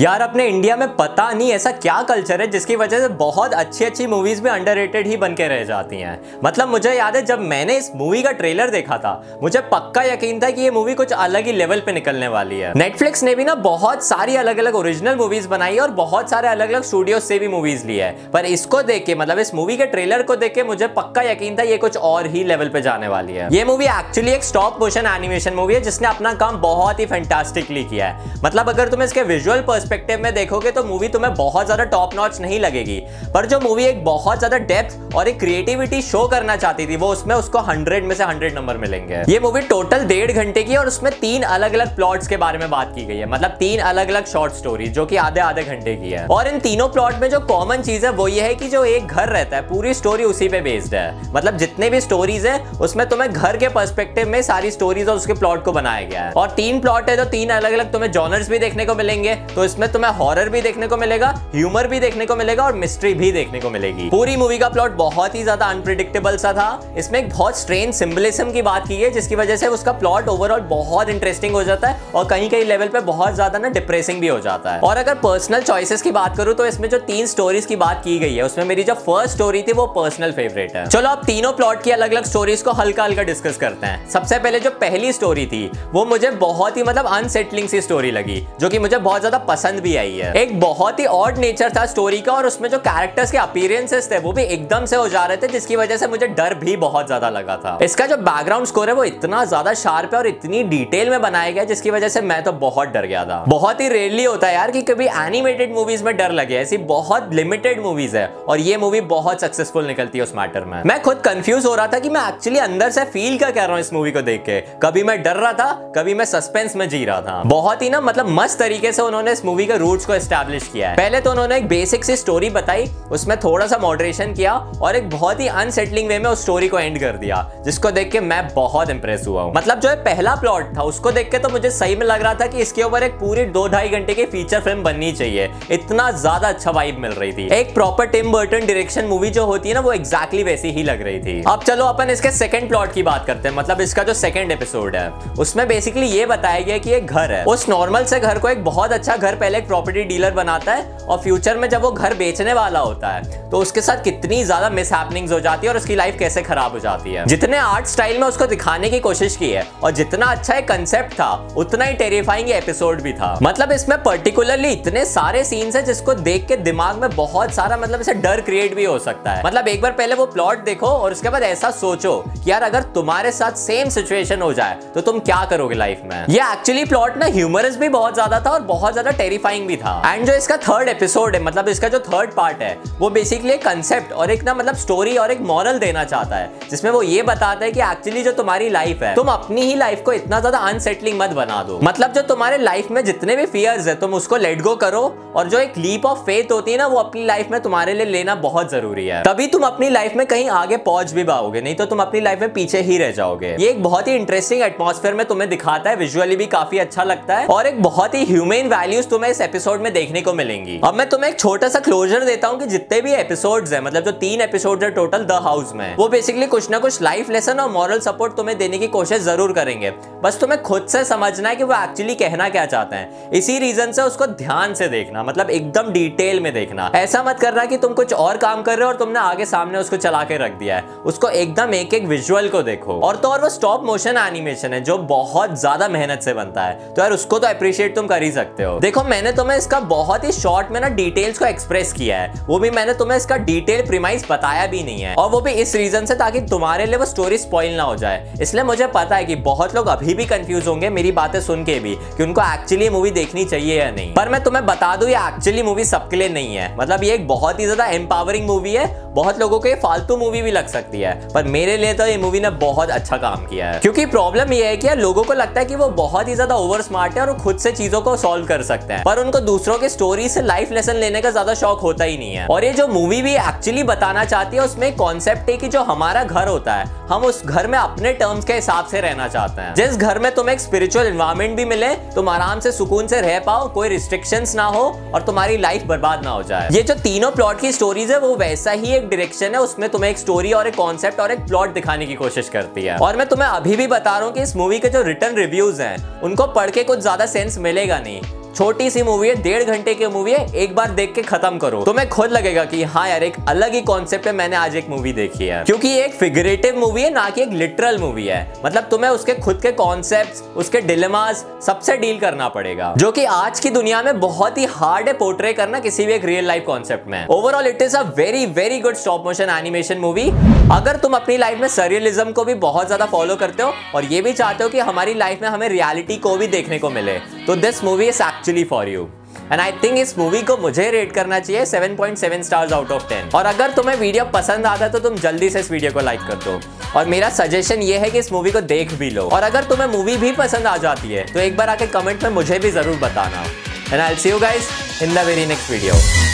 यार, अपने इंडिया में पता नहीं ऐसा क्या कल्चर है जिसकी वजह से बहुत अच्छी अच्छी मूवीज़ भी अंडर ही बन के रह जाती हैं। मतलब मुझे याद है, जब मैंने इस मूवी का ट्रेलर देखा था, मुझे पक्का यकीन था कि ये मूवी कुछ अलग ही लेवल पे निकलने वाली है। नेटफ्लिक्स ने भी ना बहुत सारी अलग अलग ओरिजिनल मूवीज़ बनाई और बहुत सारे अलग अलग स्टूडियो से भी मूवीज़ ली है। पर इसको देख के मतलब इस मूवी के ट्रेलर को देख के मुझे पक्का यकीन था ये कुछ और ही लेवल पे जाने वाली है। ये मूवी एक्चुअली एक स्टॉप मोशन एनिमेशन मूवी है, जिसने अपना काम बहुत ही फैंटास्टिकली किया है। मतलब अगर तुम इसके विजुअल पर्सपेक्टिव में देखोगे तो मूवी तुम्हें बहुत ज़्यादा टॉप नॉच नहीं लगेगी। पर जो मूवी एक बहुत ज़्यादा डेप्थ और एक क्रिएटिविटी शो करना चाहती थी, वो उसमें उसको हंड्रेड में से हंड्रेड नंबर मिलेंगे। ये मूवी टोटल डेढ़ घंटे की और उसमें तीन अलग अलग प्लॉट्स के बारे में बात की गई है। मतलब तीन अलग अलग शॉर्ट स्टोरी जो कि आधे आधे घंटे की है। और इन तीनों प्लॉट में जो कॉमन चीज़ है, वो ये है कि जो एक घर रहता है, पूरी स्टोरी उसी पे बेस्ड है। मतलब जितने भी स्टोरीज है, उसमें तुम्हें घर के पर्सपेक्टिव में सारी स्टोरीज और उसके प्लॉट को बनाया गया है। और तीन प्लॉट है तो तीन अलग अलग तुम्हें जॉनर्स भी देखने को मिलेंगे तो इसमें तुम्हें हॉरर भी देखने को मिलेगा ह्यूमर भी देखने को मिलेगा और मिस्ट्री भी देखने को मिलेगी। पूरी मूवी का प्लॉट बहुत ही ज़्यादा अनप्रिडिक्टेबल सा था। इसमें एक बहुत स्ट्रेन सिंबलिज्म की बात की है, जिसकी वजह से उसका प्लॉट ओवरऑल बहुत इंटरेस्टिंग हो जाता है और कहीं कहीं लेवल पे बहुत ज़्यादा ना डिप्रेसिंग भी हो जाता है। और अगर पर्सनल चॉइसेस की बात करूँ तो इसमें जो तीन स्टोरीज की बात की गई है, उसमें मेरी जो फ़र्स्ट स्टोरी थी, वो पर्सनल फेवरेट है। चलो अब तीनों प्लॉट की अलग अलग स्टोरीज को हल्का हल्का डिस्कस करते हैं। सबसे पहले जो पहली स्टोरी थी, वो मुझे बहुत ही मतलब अनसेटलिंग सी स्टोरी लगी, जो कि मुझे बहुत ज़्यादा पसंद भी आई है। एक बहुत ही ऑड नेचर था स्टोरी का और उसमें जो कैरेक्टर्स के अपीयरेंसेस थे, वो भी एकदम से हो जा रहे थे, जिसकी वजह से मुझे डर भी बहुत ज़्यादा लगा था। इसका जो बैकग्राउंड स्कोर है, वो इतना ज़्यादा शार्प है और इतनी डिटेल में बनाया गया जिसकी वजह से मैं तो बहुत डर गया था। बहुत ही रेयरली होता है यार कि कभी एनिमेटेड मूवीज़ में डर लगे, ऐसी बहुत लिमिटेड मूवीज़ है और ये मूवी बहुत सक्सेसफुल निकलती है उस मैटर में। मैं खुद कंफ्यूज हो रहा था कि मैं एक्चुअली अंदर से फील क्या कर रहा हूँ इस मूवी को देख के। कभी मैं डर रहा था, कभी मैं सस्पेंस में जी रहा था। बहुत ही ना मतलब मस्त तरीके से उन्होंने इस मूवी के रूट्स को एस्टेब्लिश किया है। पहले तो उन्होंने एक बेसिक सी स्टोरी बताई, उसमें थोड़ा सा मॉडरेशन किया और एक बहुत ही अनसेटलिंग वे में उस स्टोरी को एंड कर दिया, जिसको देख के मैं बहुत इंप्रेस हुआ हूँ। मतलब जो है पहला प्लॉट था, उसको देख के तो मुझे सही में लग रहा था कि इसके ऊपर एक पूरी दो ढाई घंटे की फीचर फ़िल्म बननी चाहिए। इतना ज़्यादा अच्छा वाइब मिल रही थी। एक proper Tim Burton direction movie जो होती है ना, वो एक्जैक्टली वैसी ही लग रही थी। अब चलो अपन इसके सेकंड प्लॉट की बात करते हैं मतलब इसका जो सेकंड एपिसोड है, उसमें बेसिकली ये बताया गया कि एक घर है। उस नॉर्मल से घर को एक बहुत अच्छा घर पहले एक प्रॉपर्टी डीलर बनाता है और फ्यूचर में जब वो घर बेचने वाला होता है तो उसके साथ कितनी ज़्यादा मिस हो जाती है और उसकी लाइफ कैसे खराब हो जाती है। जितने आर्ट स्टाइल में उसको दिखाने की कोशिश की है और जितना अच्छा एक कंसेप्ट था, उतना ही टेरिफाइंग एपिसोड भी था। मतलब इसमें पर्टिकुलरली इतने सारे सीन्स है जिसको देख के दिमाग में बहुत सारा मतलब इसे डर क्रिएट भी हो सकता है। मतलब एक बार पहले वो प्लॉट देखो और उसके बाद ऐसा सोचो कि यार, अगर तुम्हारे साथ सेम सिचुएशन हो जाए तो तुम क्या करोगे लाइफ में? ये एक्चुअली प्लॉट ना ह्यूमरस भी बहुत ज़्यादा था और बहुत ज़्यादा टेरिफाइंग भी था। एंड जो इसका थर्ड एपिसोड है मतलब इसका जो थर्ड पार्ट है, वो बेसिकली एक कंसेप्ट और एक ना मतलब स्टोरी और एक मॉरल देना चाहता है, जिसमें वो ये बताता है कि एक्चुअली जो तुम्हारी लाइफ है, तुम अपनी ही लाइफ को इतना ज़्यादा अनसेटलिंग मत बना दो। मतलब जो तुम्हारे लाइफ में जितने भी फियर्स है, तुम उसको लेट गो करो और जो एक लीप ऑफ़ फेथ होती है ना, वो अपनी लाइफ में तुम्हारे लिए लेना बहुत ज़रूरी है। तभी तुम अपनी लाइफ में कहीं आगे पहुँच भी पाओगे, नहीं तो तुम अपनी लाइफ में पीछे ही रह जाओगे। ये एक बहुत ही इंटरेस्टिंग एटमोस्फेयर में तुम्हें दिखाता है विजुअली भी काफ़ी अच्छा लगता है और एक बहुत ही ह्यूमेन वैल्यूज़ तुम्हें इस एपिसोड में देखने को मिलेंगी। अब मैं तुम्हें एक छोटा सा क्लोजर देता हूँ कि जितने भी एपिसोड्स है मतलब जो तीन एपिसोड है टोटल द हाउस में, वो बेसिकली कुछ ना कुछ लाइफ लेसन और मॉरल सपोर्ट तुम्हें देने की कोशिश ज़रूर करेंगे। बस तुम्हें खुद से समझना है कि वो एक्चुअली कहना क्या चाहते हैं। इसी रीजन से उसको ध्यान से देखना मतलब एकदम डिटेल में देखना। ऐसा मत करना कि तुम कुछ और काम कर रहे हो और तुमने आगे सामने उसको चला के रख दिया है। उसको एकदम एक एक विजुअल को देखो। और तो और वो स्टॉप मोशन एनिमेशन है, जो बहुत ज़्यादा मेहनत से बनता है। तो यार उसको तो अप्रिशिएट तुम कर ही सकते हो। देखो मैंने तुम्हें इसका बहुत ही शॉर्ट में ना डिटेल्स को एक्सप्रेस किया है। वो भी मैंने तुम्हें इसका डिटेल प्रीमाइज बताया भी नहीं है। और वो भी इस रीजन से ताकि तुम्हारे लिए वो स्टोरी स्पॉइल ना हो जाए। इसलिए मुझे पता है कि बहुत लोग अभी भी कंफ्यूज होंगे मेरी बातें सुन के भी कि उनको एक्चुअली मूवी देखनी चाहिए या नहीं। पर मैं तुम्हें बता दूँ, ये एक्चुअली मूवी सबके लिए नहीं है। मतलब ये एक बहुत ही ज़्यादा एम्पावरिंग मूवी है बहुत लोगों को ये फालतू मूवी भी लग सकती है, पर मेरे लिए तो ये मूवी ने बहुत अच्छा काम किया है। क्योंकि प्रॉब्लम ये है कि लोगों को लगता है कि वो बहुत ही ज़्यादा ओवर स्मार्ट है और खुद से चीज़ों को सॉल्व कर सकते हैं। पर उनको दूसरों के स्टोरी से लाइफ लेसन लेने का ज़्यादा शौक होता ही नहीं है। और ये जो मूवी भी एक्चुअली बताना चाहती है, उसमें कॉन्सेप्ट है कि जो हमारा घर होता है हम उस घर में अपने टर्म्स के हिसाब से रहना चाहते हैं। जिस घर में तुम्हें एक स्पिरिचुअल इन्वायरमेंट भी मिले, तुम आराम से सुकून से रह पाओ, कोई रिस्ट्रिक्शन ना हो और तुम्हारी लाइफ बर्बाद ना हो जाए। ये जो तीनों प्लॉट की स्टोरीज है, वो वैसा ही एक डायरेक्शन है, उसमें तुम्हें एक स्टोरी और एक कॉन्सेप्ट और एक प्लॉट दिखाने की कोशिश करती है। और मैं तुम्हें अभी भी बता रहा हूँ कि इस मूवी के जो रिटर्न रिव्यूज़ हैं, उनको पढ़ के कुछ ज़्यादा सेंस मिलेगा नहीं। छोटी सी मूवी है, डेढ़ घंटे की मूवी है, एक बार देख के खत्म करो। तुम्हें खुद लगेगा कि हाँ यार, एक अलग ही कॉन्सेप्ट है मैंने आज एक मूवी देखी है। क्योंकि एक फिगरेटिव मूवी है, ना कि एक लिटरल मूवी है। मतलब तुम्हें उसके खुद के कॉन्सेप्ट उसके डिलेमास सबसे डील करना पड़ेगा। जो कि आज की दुनिया में बहुत ही हार्ड है पोर्ट्रे करना किसी भी एक रियल लाइफ कॉन्सेप्ट में। Overall it is a very very good stop motion animation movie अगर तुम अपनी लाइफ में सरियलिज्म को भी बहुत ज़्यादा फॉलो करते हो, और ये भी चाहते हो कि हमारी लाइफ में हमें रियलिटी को भी देखने को मिले तो this movie is actually for you and I think इस मूवी को मुझे रेट करना चाहिए 7.7 स्टार्स आउट ऑफ़ 10 और अगर तुम्हें वीडियो पसंद आता है तो तुम जल्दी से इस वीडियो को लाइक कर दो। और मेरा सजेशन ये है कि इस मूवी को देख भी लो। और अगर तुम्हें मूवी भी पसंद आ जाती है तो एक बार आके कमेंट में मुझे भी ज़रूर बताना। And I see you guys in the very next video